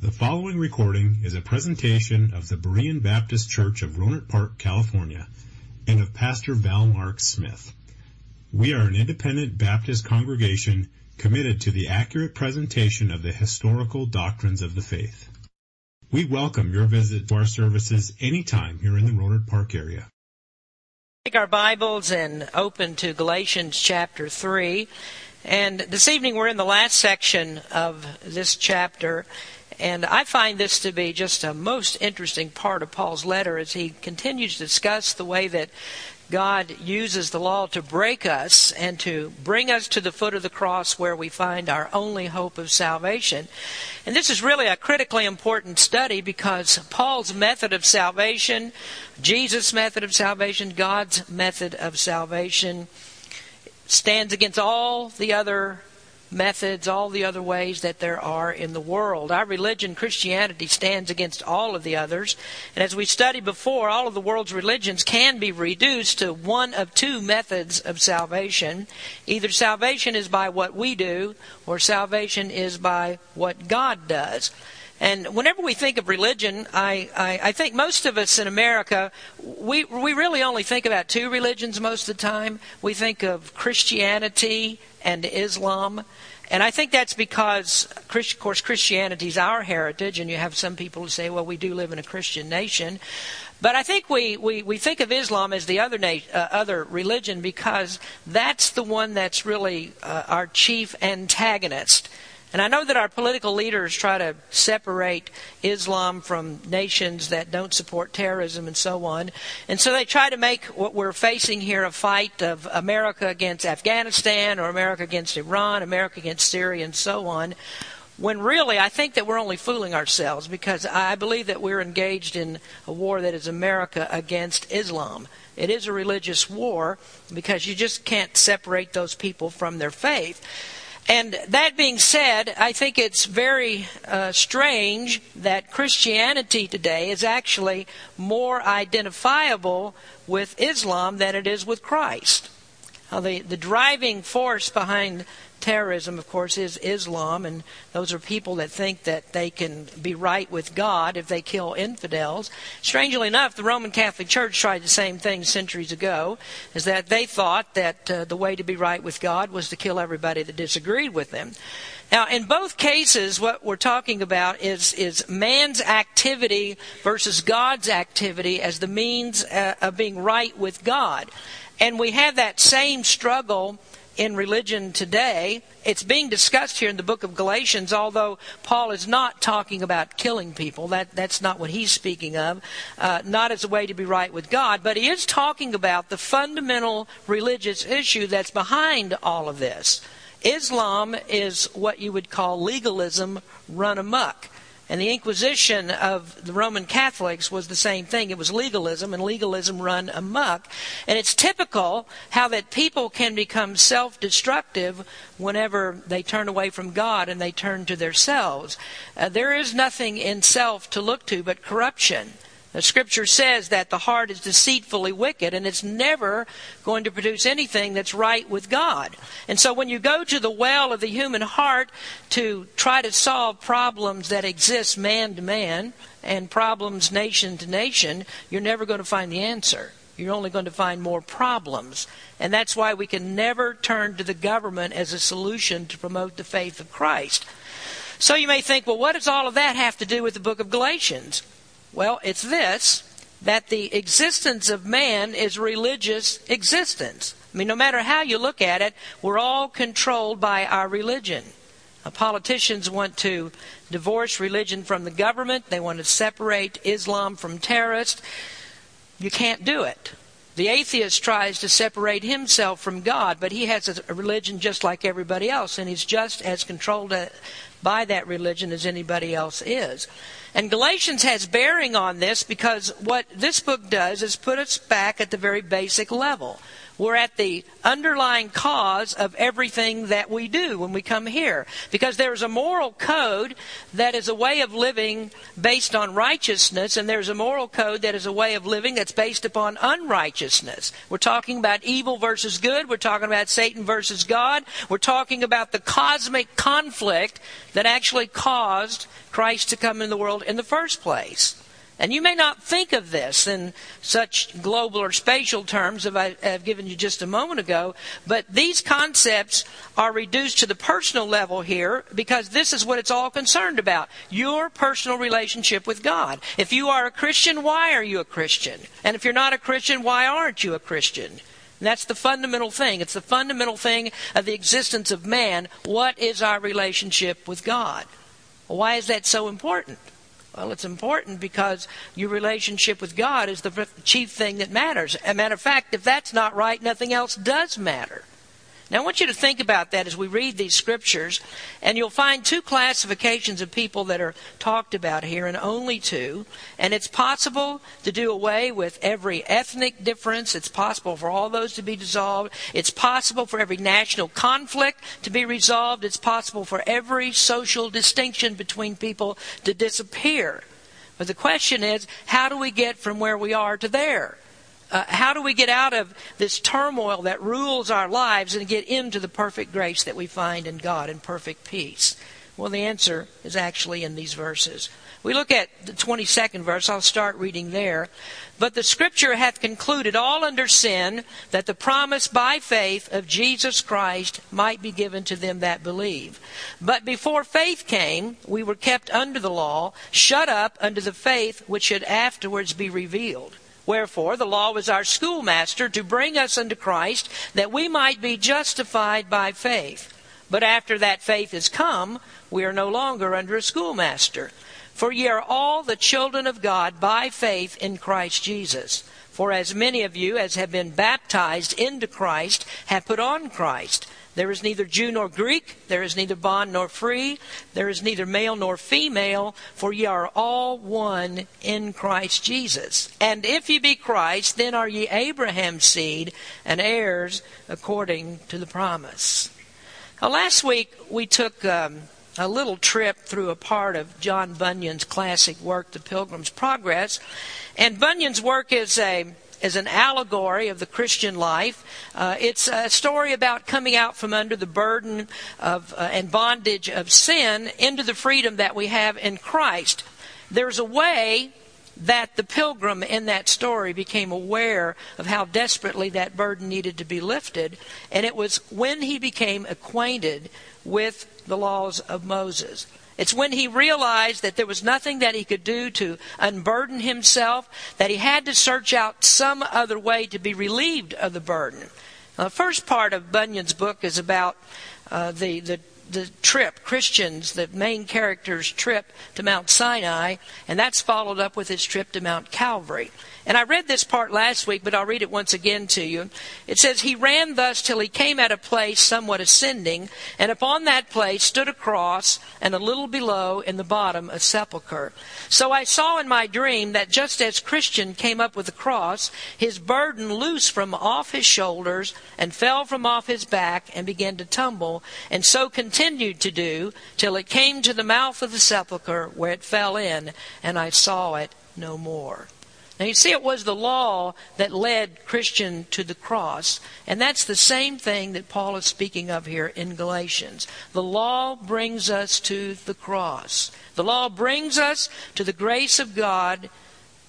The following recording is a presentation of the Berean Baptist Church of Rohnert Park, California, and of Pastor Val Mark Smith. We are an independent Baptist congregation committed to the accurate presentation of the historical doctrines of the faith. We welcome your visit to our services anytime here in the Rohnert Park area. Take our Bibles and open to Galatians chapter 3. And this evening we're in the last section of this chapter. And I find this to be just a most interesting part of Paul's letter as he continues to discuss the way that God uses the law to break us and to bring us to the foot of the cross where we find our only hope of salvation. And this is really a critically important study because Paul's method of salvation, Jesus' method of salvation, God's method of salvation, stands against all the other methods, all the other ways that there are in the world. Our religion, Christianity, stands against all of the others. And as we studied before, all of the world's religions can be reduced to one of two methods of salvation. Either salvation is by what we do, or salvation is by what God does. And whenever we think of religion, I, I, I, think most of us in America, we, we really only think about two religions most of the time. We think of Christianity and Islam. And I think that's because, of course, Christianity is our heritage, and you have some people who say, well, we do live in a Christian nation. But I think we, we, we think of Islam as the other, na- uh, other religion because that's the one that's really uh, our chief antagonist. And I know that our political leaders try to separate Islam from nations that don't support terrorism and so on. And so they try to make what we're facing here a fight of America against Afghanistan or America against Iran, America against Syria, and so on. When really, I think that we're only fooling ourselves because I believe that we're engaged in a war that is America against Islam. It is a religious war because you just can't separate those people from their faith. And that being said, I think it's very uh, strange that Christianity today is actually more identifiable with Islam than it is with Christ. Now, the, the driving force behind terrorism, of course, is Islam, and those are people that think that they can be right with God if they kill infidels. Strangely enough, the Roman Catholic Church tried the same thing centuries ago, is that they thought that uh, the way to be right with God was to kill everybody that disagreed with them. Now, in both cases, what we're talking about is, is man's activity versus God's activity as the means uh, of being right with God. And we have that same struggle in religion today. It's being discussed here in the book of Galatians, although Paul is not talking about killing people. That, that's not what he's speaking of, uh, not as a way to be right with God, but he is talking about the fundamental religious issue that's behind all of this. Islam is what you would call legalism run amok. And the Inquisition of the Roman Catholics was the same thing. It was legalism, and legalism run amok. And it's typical how that people can become self destructive whenever they turn away from God and they turn to themselves. Uh, there is nothing in self to look to but corruption. The scripture says that the heart is deceitfully wicked and it's never going to produce anything that's right with God. And so when you go to the well of the human heart to try to solve problems that exist man to man and problems nation to nation, you're never going to find the answer. You're only going to find more problems. And that's why we can never turn to the government as a solution to promote the faith of Christ. So you may think, well, what does all of that have to do with the book of Galatians? Well, it's this that the existence of man is religious existence. I mean, no matter how you look at it, we're all controlled by our religion. Uh, politicians want to divorce religion from the government, they want to separate Islam from terrorists. You can't do it. The atheist tries to separate himself from God, but he has a religion just like everybody else, and he's just as controlled uh, by that religion as anybody else is. And Galatians has bearing on this because what this book does is put us back at the very basic level. We're at the underlying cause of everything that we do when we come here. Because there's a moral code that is a way of living based on righteousness, and there's a moral code that is a way of living that's based upon unrighteousness. We're talking about evil versus good. We're talking about Satan versus God. We're talking about the cosmic conflict that actually caused Christ to come in the world in the first place. And you may not think of this in such global or spatial terms as I have given you just a moment ago, but these concepts are reduced to the personal level here because this is what it's all concerned about your personal relationship with God. If you are a Christian, why are you a Christian? And if you're not a Christian, why aren't you a Christian? And that's the fundamental thing. It's the fundamental thing of the existence of man. What is our relationship with God? Why is that so important? Well, it's important because your relationship with God is the chief thing that matters. As a matter of fact, if that's not right, nothing else does matter. Now, I want you to think about that as we read these scriptures, and you'll find two classifications of people that are talked about here, and only two. And it's possible to do away with every ethnic difference. It's possible for all those to be dissolved. It's possible for every national conflict to be resolved. It's possible for every social distinction between people to disappear. But the question is, how do we get from where we are to there? Uh, how do we get out of this turmoil that rules our lives and get into the perfect grace that we find in God and perfect peace? Well, the answer is actually in these verses. We look at the 22nd verse. I'll start reading there. But the scripture hath concluded all under sin that the promise by faith of Jesus Christ might be given to them that believe. But before faith came, we were kept under the law, shut up under the faith which should afterwards be revealed. Wherefore, the law was our schoolmaster to bring us unto Christ, that we might be justified by faith. But after that faith is come, we are no longer under a schoolmaster. For ye are all the children of God by faith in Christ Jesus. For as many of you as have been baptized into Christ have put on Christ. There is neither Jew nor Greek, there is neither bond nor free, there is neither male nor female, for ye are all one in Christ Jesus. And if ye be Christ, then are ye Abraham's seed and heirs according to the promise. Now, last week we took um, a little trip through a part of John Bunyan's classic work, The Pilgrim's Progress. And Bunyan's work is a is an allegory of the Christian life. Uh, it's a story about coming out from under the burden of uh, and bondage of sin into the freedom that we have in Christ. There's a way that the pilgrim in that story became aware of how desperately that burden needed to be lifted, and it was when he became acquainted with the laws of Moses. It's when he realized that there was nothing that he could do to unburden himself, that he had to search out some other way to be relieved of the burden. Now, the first part of Bunyan's book is about uh, the, the the trip, Christians, the main character's trip to Mount Sinai, and that's followed up with his trip to Mount Calvary. And I read this part last week, but I'll read it once again to you. It says, He ran thus till he came at a place somewhat ascending, and upon that place stood a cross, and a little below in the bottom a sepulchre. So I saw in my dream that just as Christian came up with the cross, his burden loose from off his shoulders, and fell from off his back, and began to tumble, and so continued to do, till it came to the mouth of the sepulchre, where it fell in, and I saw it no more. Now you see, it was the law that led Christian to the cross, and that's the same thing that Paul is speaking of here in Galatians. The law brings us to the cross. The law brings us to the grace of God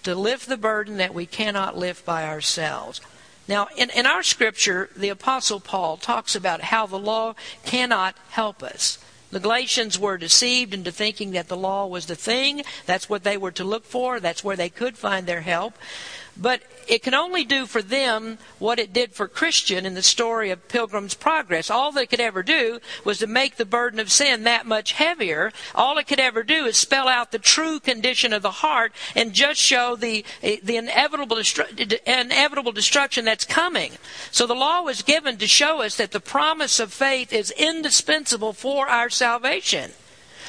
to lift the burden that we cannot lift by ourselves. Now, in, in our scripture, the Apostle Paul talks about how the law cannot help us. The Galatians were deceived into thinking that the law was the thing. That's what they were to look for. That's where they could find their help. But it can only do for them what it did for Christian in the story of Pilgrim's Progress. All they could ever do was to make the burden of sin that much heavier. All it could ever do is spell out the true condition of the heart and just show the, the inevitable, destru- inevitable destruction that's coming. So the law was given to show us that the promise of faith is indispensable for our salvation.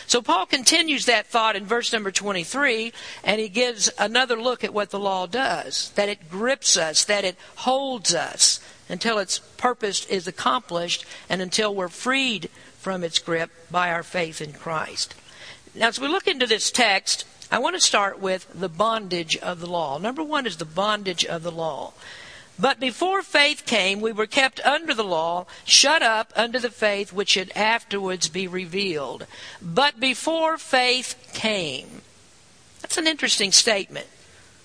So Paul continues that thought in verse number 23, and he gives another look at what the law does that it grips us, that it holds us. until its purpose is accomplished and until we're freed from its grip by our faith in Christ. Now, as we look into this text, I want to start with the bondage of the law. Number one is the bondage of the law. But before faith came, we were kept under the law, shut up under the faith which should afterwards be revealed. But before faith came. That's an interesting statement.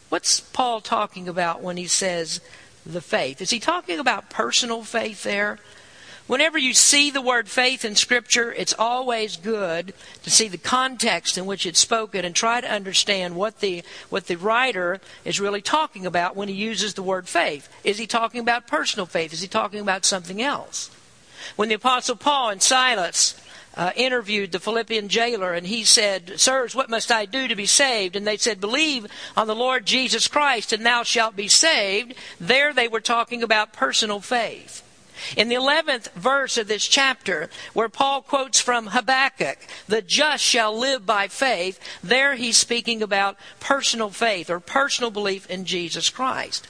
What's Paul talking about when he says the faith? Is he talking about personal faith there? Whenever you see the word faith in Scripture, it's always good to see the context in which it's spoken and try to understand what the, what the writer is really talking about when he uses the word faith. Is he talking about personal faith? Is he talking about something else? When the Apostle Paul and Silas uh, interviewed the Philippian jailer and he said, Sirs, what must I do to be saved? And they said, Believe on the Lord Jesus Christ and thou shalt be saved. There they were talking about personal faith. In the 11th verse of this chapter, where Paul quotes from Habakkuk, the just shall live by faith, there he's speaking about personal faith or personal belief in Jesus Christ.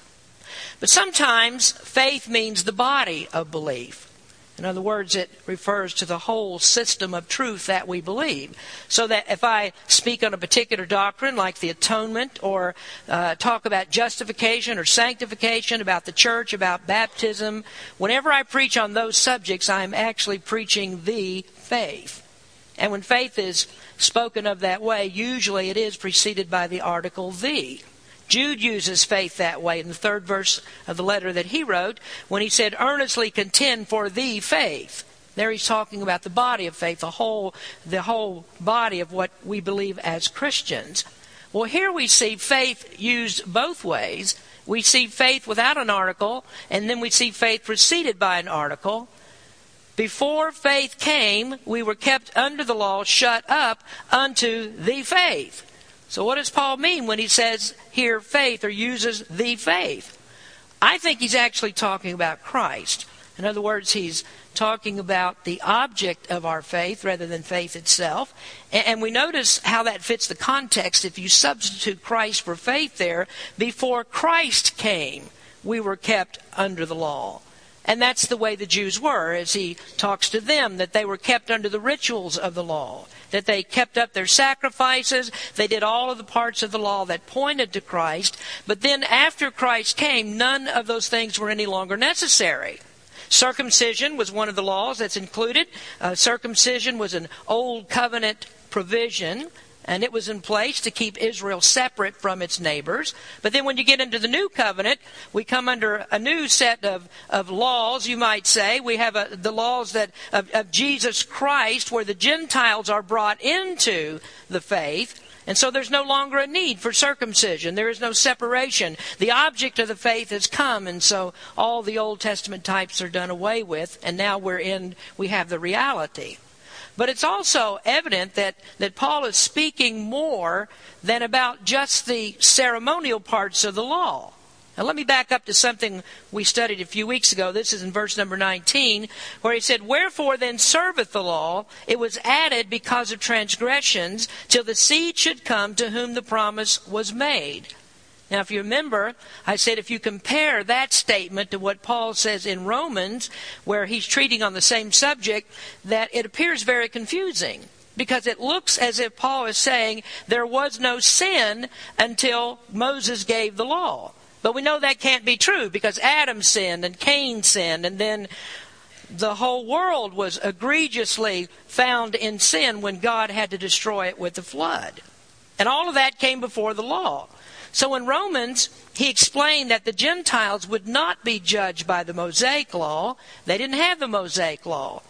But sometimes faith means the body of belief. In other words, it refers to the whole system of truth that we believe. So that if I speak on a particular doctrine like the atonement or uh, talk about justification or sanctification, about the church, about baptism, whenever I preach on those subjects, I'm actually preaching the faith. And when faith is spoken of that way, usually it is preceded by the article the. Jude uses faith that way in the third verse of the letter that he wrote when he said, earnestly contend for the faith. There he's talking about the body of faith, the whole, the whole body of what we believe as Christians. Well, here we see faith used both ways. We see faith without an article, and then we see faith preceded by an article. Before faith came, we were kept under the law, shut up unto the faith. So, what does Paul mean when he says here faith or uses the faith? I think he's actually talking about Christ. In other words, he's talking about the object of our faith rather than faith itself. And we notice how that fits the context. If you substitute Christ for faith there, before Christ came, we were kept under the law. And that's the way the Jews were as he talks to them, that they were kept under the rituals of the law, that they kept up their sacrifices, they did all of the parts of the law that pointed to Christ. But then after Christ came, none of those things were any longer necessary. Circumcision was one of the laws that's included. Uh, circumcision was an old covenant provision and it was in place to keep Israel separate from its neighbors. But then when you get into the new covenant, we come under a new set of, of laws, you might say. We have a, the laws that of, of Jesus Christ, where the Gentiles are brought into the faith. And so there's no longer a need for circumcision. There is no separation. The object of the faith has come, and so all the Old Testament types are done away with, and now we're in, we have the reality. But it's also evident that, that Paul is speaking more than about just the ceremonial parts of the law. Now, let me back up to something we studied a few weeks ago. This is in verse number 19, where he said, Wherefore then serveth the law? It was added because of transgressions, till the seed should come to whom the promise was made. Now, if you remember, I said if you compare that statement to what Paul says in Romans, where he's treating on the same subject, that it appears very confusing. Because it looks as if Paul is saying there was no sin until Moses gave the law. But we know that can't be true because Adam sinned and Cain sinned, and then the whole world was egregiously found in sin when God had to destroy it with the flood. And all of that came before the law. So in Romans, he explained that the Gentiles would not be judged by the Mosaic law. They didn't have the Mosaic law.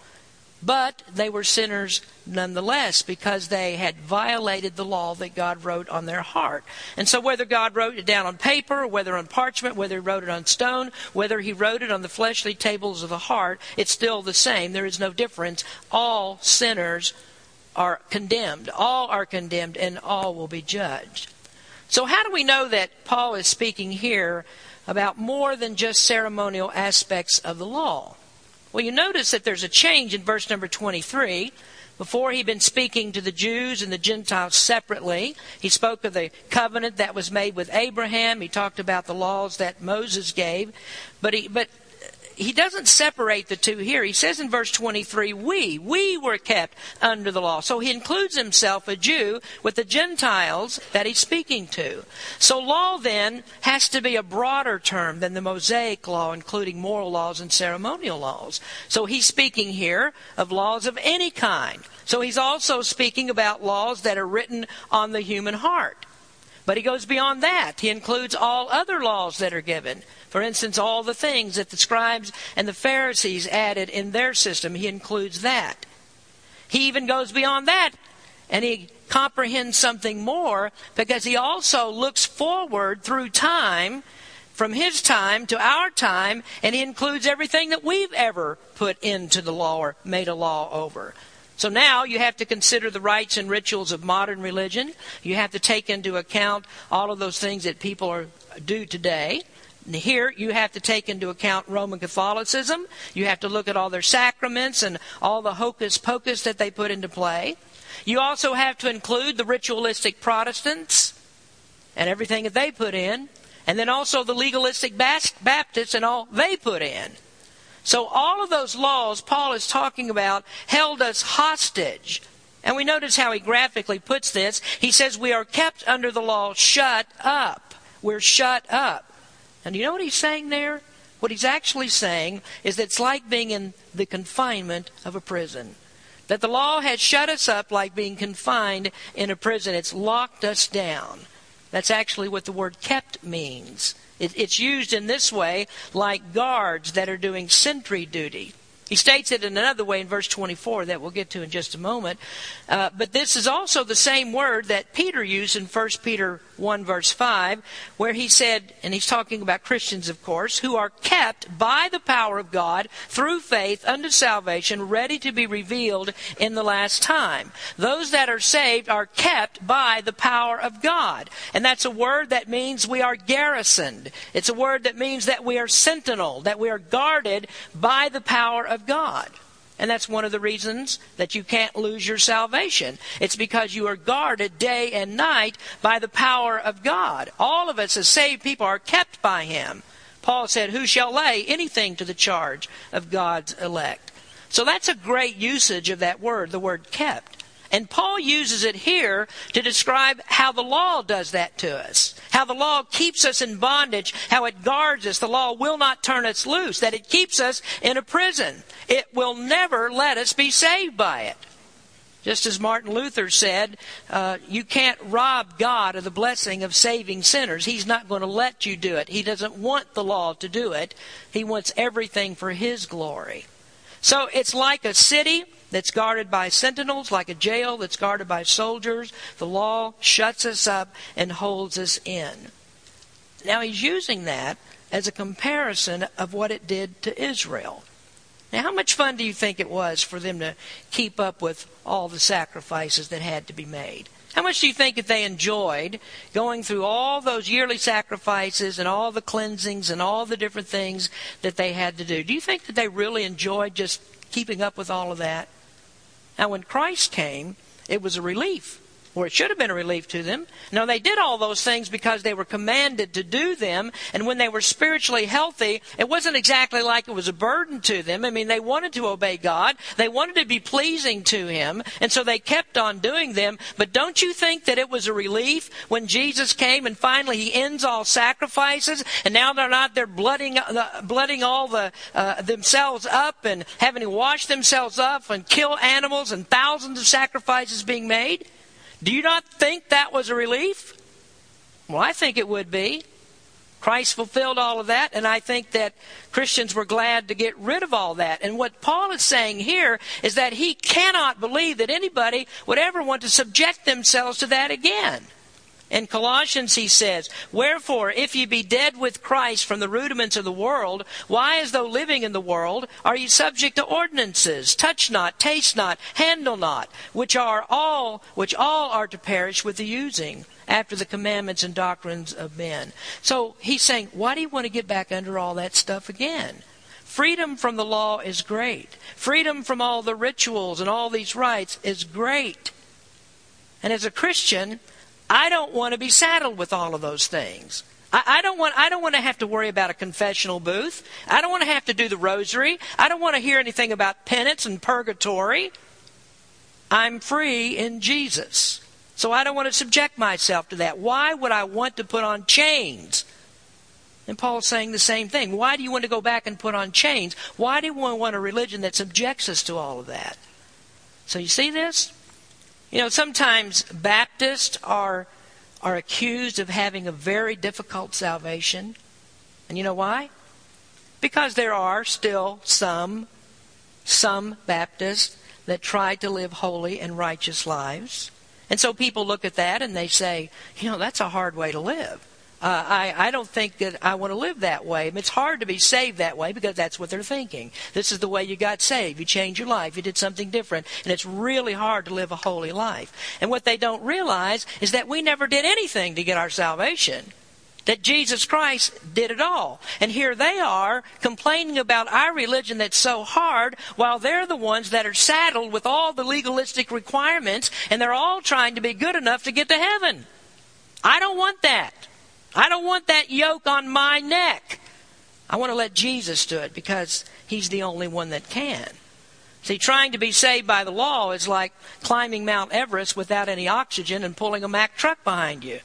But they were sinners nonetheless because they had violated the law that God wrote on their heart. And so whether God wrote it down on paper, whether on parchment, whether he wrote it on stone, whether he wrote it on the fleshly tables of the heart, it's still the same. There is no difference. All sinners are condemned. All are condemned and all will be judged. So, how do we know that Paul is speaking here about more than just ceremonial aspects of the law? Well, you notice that there's a change in verse number 23. Before he'd been speaking to the Jews and the Gentiles separately. He spoke of the covenant that was made with Abraham. He talked about the laws that Moses gave. But he, but he doesn't separate the two here. He says in verse 23, we, we were kept under the law. So he includes himself, a Jew, with the Gentiles that he's speaking to. So law then has to be a broader term than the Mosaic law, including moral laws and ceremonial laws. So he's speaking here of laws of any kind. So he's also speaking about laws that are written on the human heart. But he goes beyond that. He includes all other laws that are given. For instance, all the things that the scribes and the Pharisees added in their system, he includes that. He even goes beyond that and he comprehends something more because he also looks forward through time from his time to our time and he includes everything that we've ever put into the law or made a law over. So now you have to consider the rites and rituals of modern religion. You have to take into account all of those things that people are, do today. Here, you have to take into account Roman Catholicism. You have to look at all their sacraments and all the hocus pocus that they put into play. You also have to include the ritualistic Protestants and everything that they put in, and then also the legalistic Baptists and all they put in. So all of those laws Paul is talking about held us hostage. And we notice how he graphically puts this. He says we are kept under the law shut up. We're shut up. And do you know what he's saying there? What he's actually saying is that it's like being in the confinement of a prison. That the law has shut us up like being confined in a prison. It's locked us down. That's actually what the word kept means. It, it's used in this way like guards that are doing sentry duty. He states it in another way in verse 24 that we'll get to in just a moment. Uh, but this is also the same word that Peter used in 1 Peter 1 verse 5, where he said, and he's talking about Christians, of course, who are kept by the power of God through faith unto salvation, ready to be revealed in the last time. Those that are saved are kept by the power of God. And that's a word that means we are garrisoned. It's a word that means that we are sentinel, that we are guarded by the power of of God. And that's one of the reasons that you can't lose your salvation. It's because you are guarded day and night by the power of God. All of us as saved people are kept by Him. Paul said, Who shall lay anything to the charge of God's elect? So that's a great usage of that word, the word kept. And Paul uses it here to describe how the law does that to us. How the law keeps us in bondage, how it guards us. The law will not turn us loose, that it keeps us in a prison. It will never let us be saved by it. Just as Martin Luther said, uh, you can't rob God of the blessing of saving sinners. He's not going to let you do it. He doesn't want the law to do it. He wants everything for His glory. So it's like a city that's guarded by sentinels, like a jail that's guarded by soldiers. The law shuts us up and holds us in. Now he's using that as a comparison of what it did to Israel. Now, how much fun do you think it was for them to keep up with all the sacrifices that had to be made? How much do you think that they enjoyed going through all those yearly sacrifices and all the cleansings and all the different things that they had to do? Do you think that they really enjoyed just keeping up with all of that? Now, when Christ came, it was a relief or it should have been a relief to them. No, they did all those things because they were commanded to do them. And when they were spiritually healthy, it wasn't exactly like it was a burden to them. I mean, they wanted to obey God. They wanted to be pleasing to Him. And so they kept on doing them. But don't you think that it was a relief when Jesus came and finally He ends all sacrifices and now they're not, they're blooding, uh, blooding all the, uh, themselves up and having to wash themselves up and kill animals and thousands of sacrifices being made? Do you not think that was a relief? Well, I think it would be. Christ fulfilled all of that, and I think that Christians were glad to get rid of all that. And what Paul is saying here is that he cannot believe that anybody would ever want to subject themselves to that again. In Colossians, he says, Wherefore, if ye be dead with Christ from the rudiments of the world, why, as though living in the world, are ye subject to ordinances? Touch not, taste not, handle not, which are all, which all are to perish with the using, after the commandments and doctrines of men. So he's saying, why do you want to get back under all that stuff again? Freedom from the law is great. Freedom from all the rituals and all these rites is great. And as a Christian, I don't want to be saddled with all of those things. I, I, don't want I don't want to have to worry about a confessional booth. I don't want to have to do the rosary. I don't want to hear anything about penance and purgatory. I'm free in Jesus. So I don't want to subject myself to that. Why would I want to put on chains? And Paul's saying the same thing. Why do you want to go back and put on chains? Why do you want a religion that subjects us to all of that? So you see this? You know, sometimes Baptists are are accused of having a very difficult salvation. And you know why? Because there are still some some Baptists that try to live holy and righteous lives. And so people look at that and they say, you know, that's a hard way to live. Uh, I, I don't think that I want to live that way. It's hard to be saved that way because that's what they're thinking. This is the way you got saved. You changed your life. You did something different. And it's really hard to live a holy life. And what they don't realize is that we never did anything to get our salvation that Jesus Christ did it all. And here they are complaining about our religion that's so hard while they're the ones that are saddled with all the legalistic requirements and they're all trying to be good enough to get to heaven. I don't want that. I don't want that yoke on my neck. I want to let Jesus do it because he's the only one that can. See, trying to be saved by the law is like climbing Mount Everest without any oxygen and pulling a Mack truck behind you.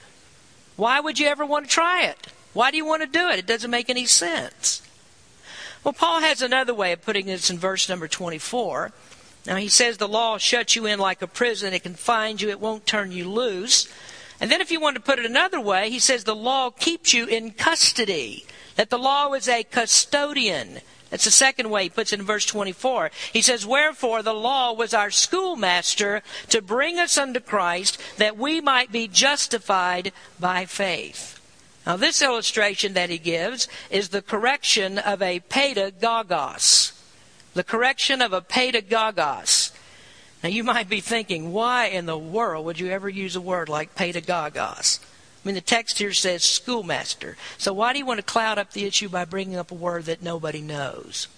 Why would you ever want to try it? Why do you want to do it? It doesn't make any sense. Well, Paul has another way of putting this in verse number 24. Now, he says the law shuts you in like a prison. It confines you. It won't turn you loose. And then, if you want to put it another way, he says the law keeps you in custody. That the law is a custodian. That's the second way he puts it in verse 24. He says, Wherefore the law was our schoolmaster to bring us unto Christ that we might be justified by faith. Now, this illustration that he gives is the correction of a pedagogos. The correction of a pedagogos. Now, you might be thinking, why in the world would you ever use a word like pedagogos? I mean, the text here says schoolmaster. So why do you want to cloud up the issue by bringing up a word that nobody knows?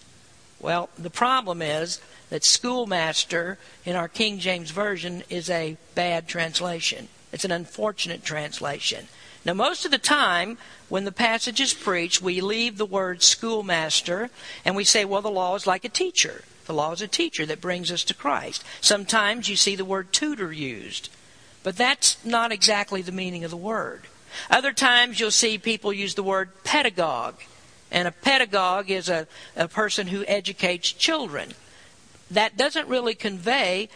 Well, the problem is that schoolmaster in our King James Version is a bad translation. It's an unfortunate translation. Now, most of the time, when the passage is preached, we leave the word schoolmaster and we say, well, the law is like a teacher. The law is a teacher that brings us to Christ. Sometimes you see the word tutor used. But that's not exactly the meaning of the word. Other times you'll see people use the word pedagogue. And a pedagogue is a, a person who educates children. That doesn't really convey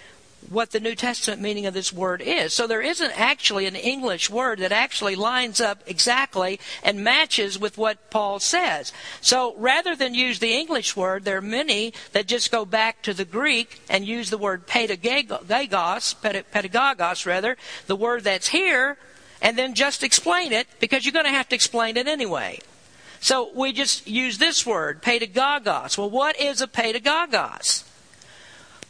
what the New Testament meaning of this word is. So there isn't actually an English word that actually lines up exactly and matches with what Paul says. So rather than use the English word, there are many that just go back to the Greek and use the word pedagogos, pedagogos rather, the word that's here, and then just explain it because you're going to have to explain it anyway. So we just use this word, pedagogos. Well, what is a pedagogos?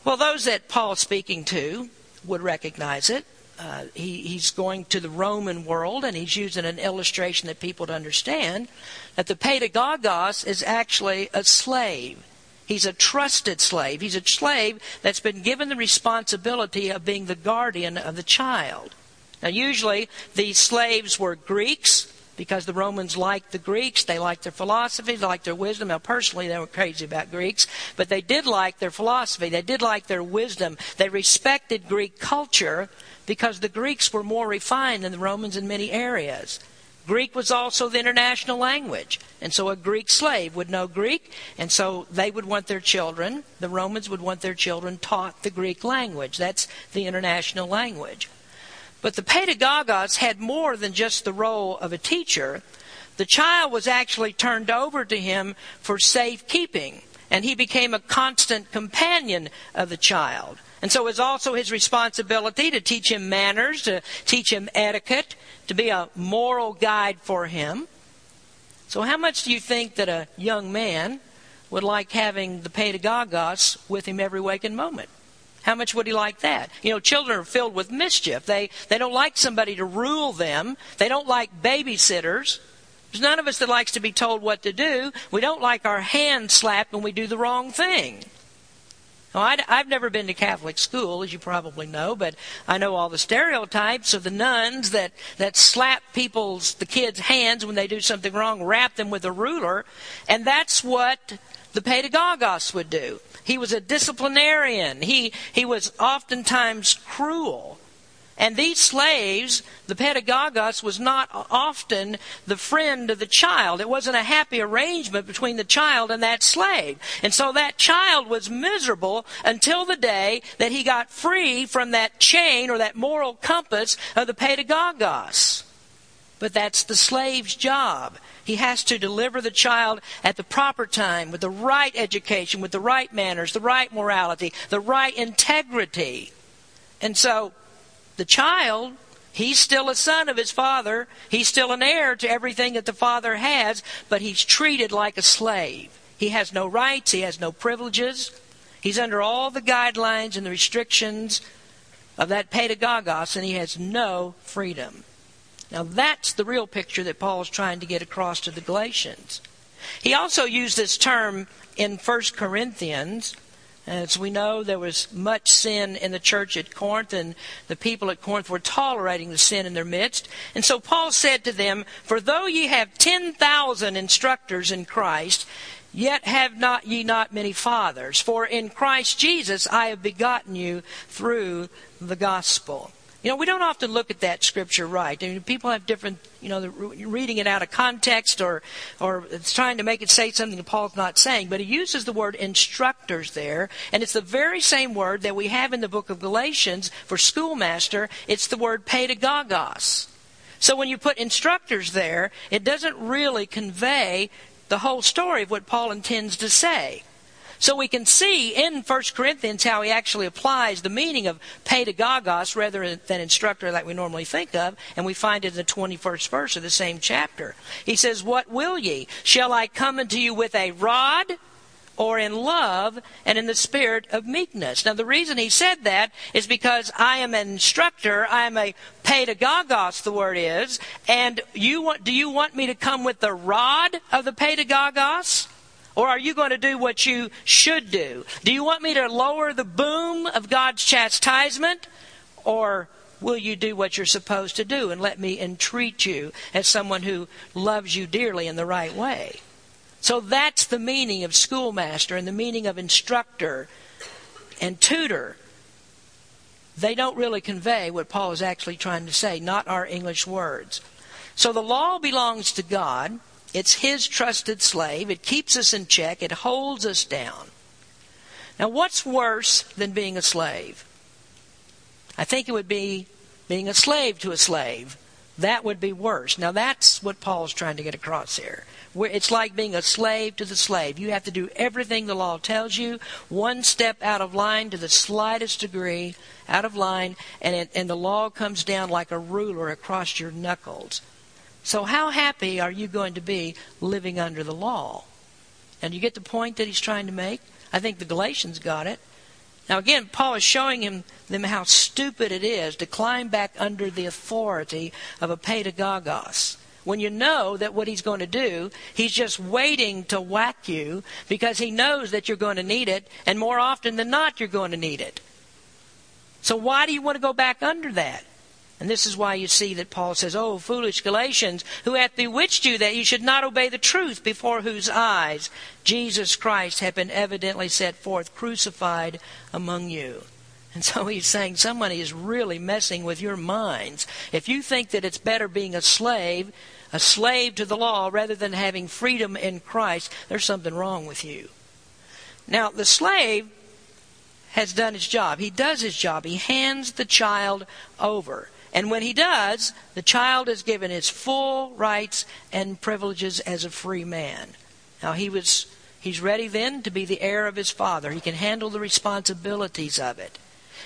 Well, those that Paul's speaking to would recognize it. Uh, he, he's going to the Roman world and he's using an illustration that people would understand that the pedagogos is actually a slave. He's a trusted slave. He's a slave that's been given the responsibility of being the guardian of the child. Now, usually these slaves were Greeks because the Romans liked the Greeks. They liked their philosophy. They liked their wisdom. Now, personally, they were crazy about Greeks, but they did like their philosophy. They did like their wisdom. They respected Greek culture because the Greeks were more refined than the Romans in many areas. Greek was also the international language. And so a Greek slave would know Greek, and so they would want their children, the Romans would want their children taught the Greek language. That's the international language. But the pedagogos had more than just the role of a teacher. The child was actually turned over to him for safekeeping, and he became a constant companion of the child. And so it was also his responsibility to teach him manners, to teach him etiquette, to be a moral guide for him. So, how much do you think that a young man would like having the pedagogos with him every waking moment? How much would he like that? You know, children are filled with mischief. They, they don't like somebody to rule them. They don't like babysitters. There's none of us that likes to be told what to do. We don't like our hand slapped when we do the wrong thing. Now, I, have never been to Catholic school, as you probably know, but I know all the stereotypes of the nuns that, that slap people's, the kids' hands when they do something wrong, wrap them with a ruler, and that's what the pedagogos would do. He was a disciplinarian. He, he was oftentimes cruel. And these slaves, the pedagogos, was not often the friend of the child. It wasn't a happy arrangement between the child and that slave. And so that child was miserable until the day that he got free from that chain or that moral compass of the pedagogos. But that's the slave's job. He has to deliver the child at the proper time, with the right education, with the right manners, the right morality, the right integrity. And so the child, he's still a son of his father. He's still an heir to everything that the father has, but he's treated like a slave. He has no rights, he has no privileges. He's under all the guidelines and the restrictions of that pedagogos, and he has no freedom. Now, that's the real picture that Paul is trying to get across to the Galatians. He also used this term in 1 Corinthians as we know, there was much sin in the church at Corinth, and the people at Corinth were tolerating the sin in their midst. And so Paul said to them, For though ye have 10,000 instructors in Christ, Yet have not ye not many fathers, for in Christ Jesus I have begotten you through the gospel. You know, we don't often look at that scripture right. I mean, people have different, you know, reading it out of context or, or trying to make it say something that Paul's not saying. But he uses the word instructors there, and it's the very same word that we have in the book of Galatians for schoolmaster. It's the word pedagogos. So when you put instructors there, it doesn't really convey the whole story of what Paul intends to say. So we can see in 1 Corinthians how he actually applies the meaning of pedagogos rather than instructor like we normally think of, and we find it in the 21st verse of the same chapter. He says, What will ye? Shall I come unto you with a rod? or in love and in the spirit of meekness. Now, the reason he said that is because I am an instructor, I am a pedagogos, the word is, and you want, do you want me to come with the rod of the pedagogos? Or are you going to do what you should do? Do you want me to lower the boom of God's chastisement? Or will you do what you're supposed to do and let me entreat you as someone who loves you dearly in the right way? So that's the meaning of schoolmaster and the meaning of instructor and tutor. They don't really convey what Paul is actually trying to say, not our English words. So the law belongs to God. It's His trusted slave. It keeps us in check. It holds us down. Now, what's worse than being a slave? I think it would be being a slave to a slave. That would be worse. Now, that's what Paul's trying to get across here. It's like being a slave to the slave. You have to do everything the law tells you, one step out of line to the slightest degree, out of line, and, it, and the law comes down like a ruler across your knuckles. So, how happy are you going to be living under the law? And you get the point that he's trying to make? I think the Galatians got it. Now, again, Paul is showing him, them how stupid it is to climb back under the authority of a pedagogos. When you know that what he's going to do, he's just waiting to whack you because he knows that you're going to need it, and more often than not, you're going to need it. So, why do you want to go back under that? And this is why you see that Paul says, Oh, foolish Galatians, who hath bewitched you that you should not obey the truth, before whose eyes Jesus Christ hath been evidently set forth, crucified among you. And so he's saying somebody is really messing with your minds. If you think that it's better being a slave, a slave to the law, rather than having freedom in Christ, there's something wrong with you. Now, the slave has done his job. He does his job. He hands the child over. And when he does, the child is given his full rights and privileges as a free man. Now he was he's ready then to be the heir of his father. He can handle the responsibilities of it.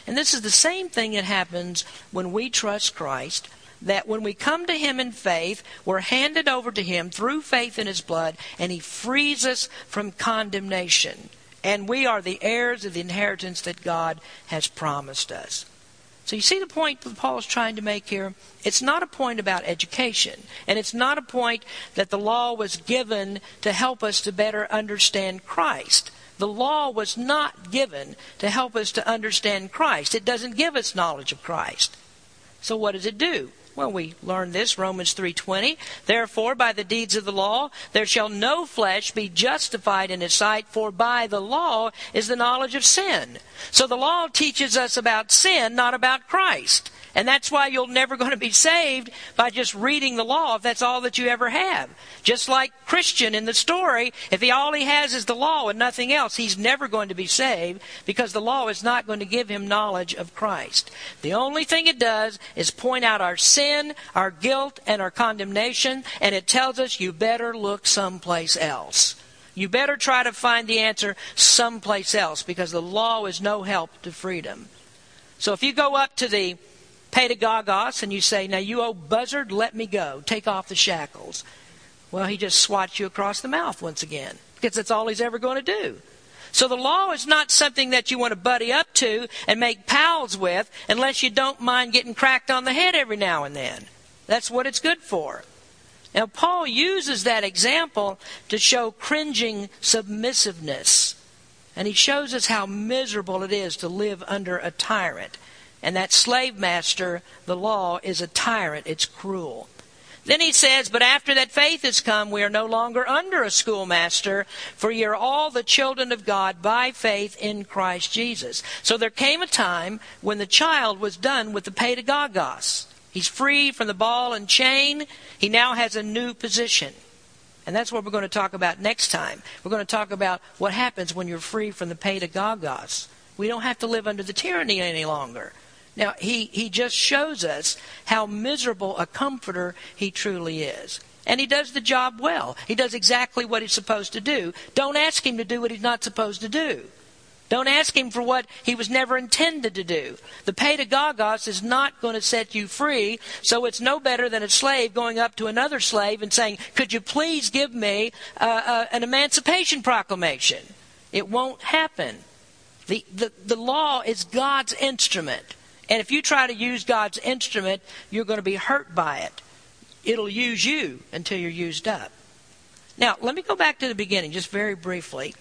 And this is the same thing that happens when we trust Christ. That when we come to Him in faith, we're handed over to Him through faith in His blood, and He frees us from condemnation. And we are the heirs of the inheritance that God has promised us. So you see the point that Paul is trying to make here? It's not a point about education, and it's not a point that the law was given to help us to better understand Christ. The law was not given to help us to understand Christ. It doesn't give us knowledge of Christ. So what does it do? Well, we learn this Romans 3:20. Therefore, by the deeds of the law, there shall no flesh be justified in his sight, for by the law is the knowledge of sin. So the law teaches us about sin, not about Christ. And that's why you're never going to be saved by just reading the law if that's all that you ever have. Just like Christian in the story, if he all he has is the law and nothing else, he's never going to be saved because the law is not going to give him knowledge of Christ. The only thing it does is point out our sin, our guilt, and our condemnation, and it tells us you better look someplace else. You better try to find the answer someplace else because the law is no help to freedom. So if you go up to the pedagogos and you say, Now, you old buzzard, let me go. Take off the shackles. Well, he just swats you across the mouth once again because that's all he's ever going to do. So the law is not something that you want to buddy up to and make pals with unless you don't mind getting cracked on the head every now and then. That's what it's good for. Now, Paul uses that example to show cringing submissiveness. And he shows us how miserable it is to live under a tyrant. And that slave master, the law, is a tyrant. It's cruel. Then he says, But after that faith has come, we are no longer under a schoolmaster, for ye are all the children of God by faith in Christ Jesus. So there came a time when the child was done with the pedagogos. He's free from the ball and chain. He now has a new position. And that's what we're going to talk about next time. We're going to talk about what happens when you're free from the pedagogos. We don't have to live under the tyranny any longer. Now, he, he just shows us how miserable a comforter he truly is. And he does the job well. He does exactly what he's supposed to do. Don't ask him to do what he's not supposed to do. Don't ask him for what he was never intended to do. The pedagogos is not going to set you free, so it's no better than a slave going up to another slave and saying, Could you please give me uh, uh, an emancipation proclamation? It won't happen. The, the, the law is God's instrument. And if you try to use God's instrument, you're going to be hurt by it. It'll use you until you're used up. Now, let me go back to the beginning just very briefly.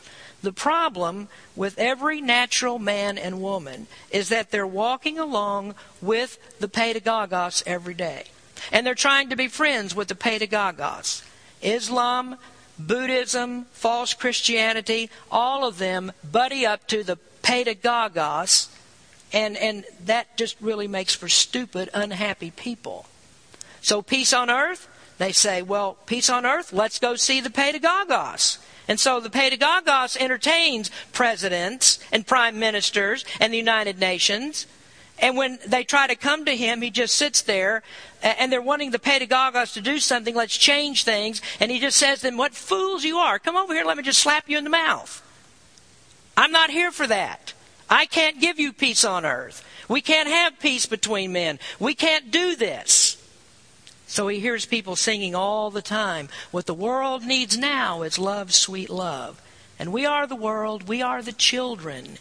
The problem with every natural man and woman is that they're walking along with the pedagogos every day. And they're trying to be friends with the pedagogos. Islam, Buddhism, false Christianity, all of them buddy up to the pedagogos and, and that just really makes for stupid, unhappy people. So, peace on earth, they say, well, peace on earth, let's go see the pedagogos. And so the pedagogos entertains presidents and prime ministers and the United Nations. And when they try to come to him, he just sits there and they're wanting the pedagogos to do something. Let's change things. And he just says to them, What fools you are. Come over here. Let me just slap you in the mouth. I'm not here for that. I can't give you peace on earth. We can't have peace between men. We can't do this. So he hears people singing all the time, What the world needs now is love, sweet love. And we are the world, we are the children.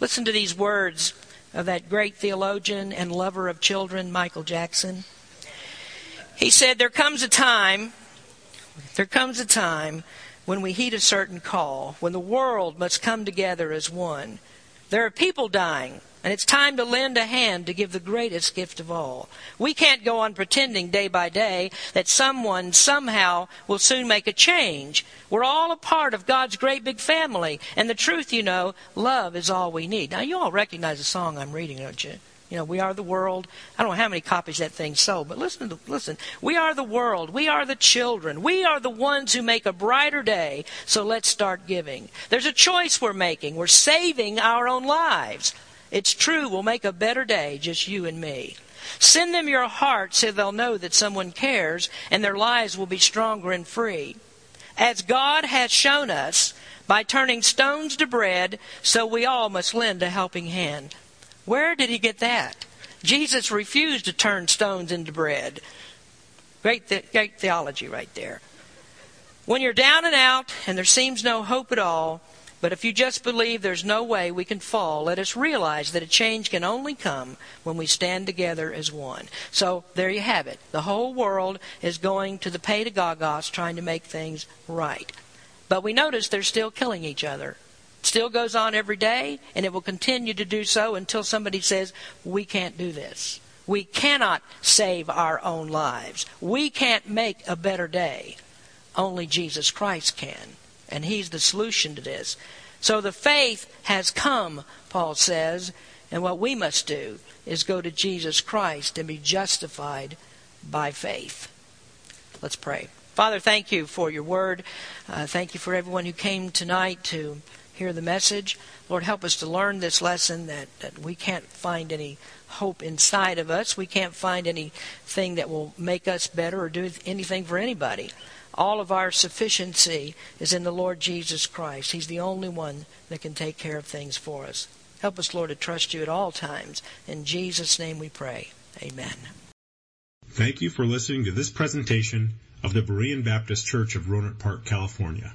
Listen to these words of that great theologian and lover of children, Michael Jackson. He said, There comes a time, there comes a time when we heed a certain call, when the world must come together as one. There are people dying, and it's time to lend a hand to give the greatest gift of all. We can't go on pretending day by day that someone somehow will soon make a change. We're all a part of God's great big family, and the truth, you know, love is all we need. Now, you all recognize the song I'm reading, don't you? You know, we are the world. I don't know how many copies that thing sold, but listen, to, listen. We are the world. We are the children. We are the ones who make a brighter day. So let's start giving. There's a choice we're making. We're saving our own lives. It's true. We'll make a better day, just you and me. Send them your heart so they'll know that someone cares and their lives will be stronger and free. As God has shown us by turning stones to bread, so we all must lend a helping hand. Where did he get that? Jesus refused to turn stones into bread. Great, the- great theology right there. When you're down and out and there seems no hope at all, but if you just believe there's no way we can fall, let us realize that a change can only come when we stand together as one. So there you have it. The whole world is going to the pedagogos trying to make things right. But we notice they're still killing each other. Still goes on every day, and it will continue to do so until somebody says, we can't do this. We cannot save our own lives. We can't make a better day. Only Jesus Christ can. And He's the solution to this. So the faith has come, Paul says, and what we must do is go to Jesus Christ and be justified by faith. Let's pray. Father, thank you for your word. Uh, thank you for everyone who came tonight to hear the message. Lord, help us to learn this lesson that, that we can't find any hope inside of us. We can't find anything that will make us better or do anything for anybody. All of our sufficiency is in the Lord Jesus Christ. He's the only one that can take care of things for us. Help us, Lord, to trust you at all times. In Jesus' name we pray. Amen. Thank you for listening to this presentation of the Berean Baptist Church of Rohnert Park, California.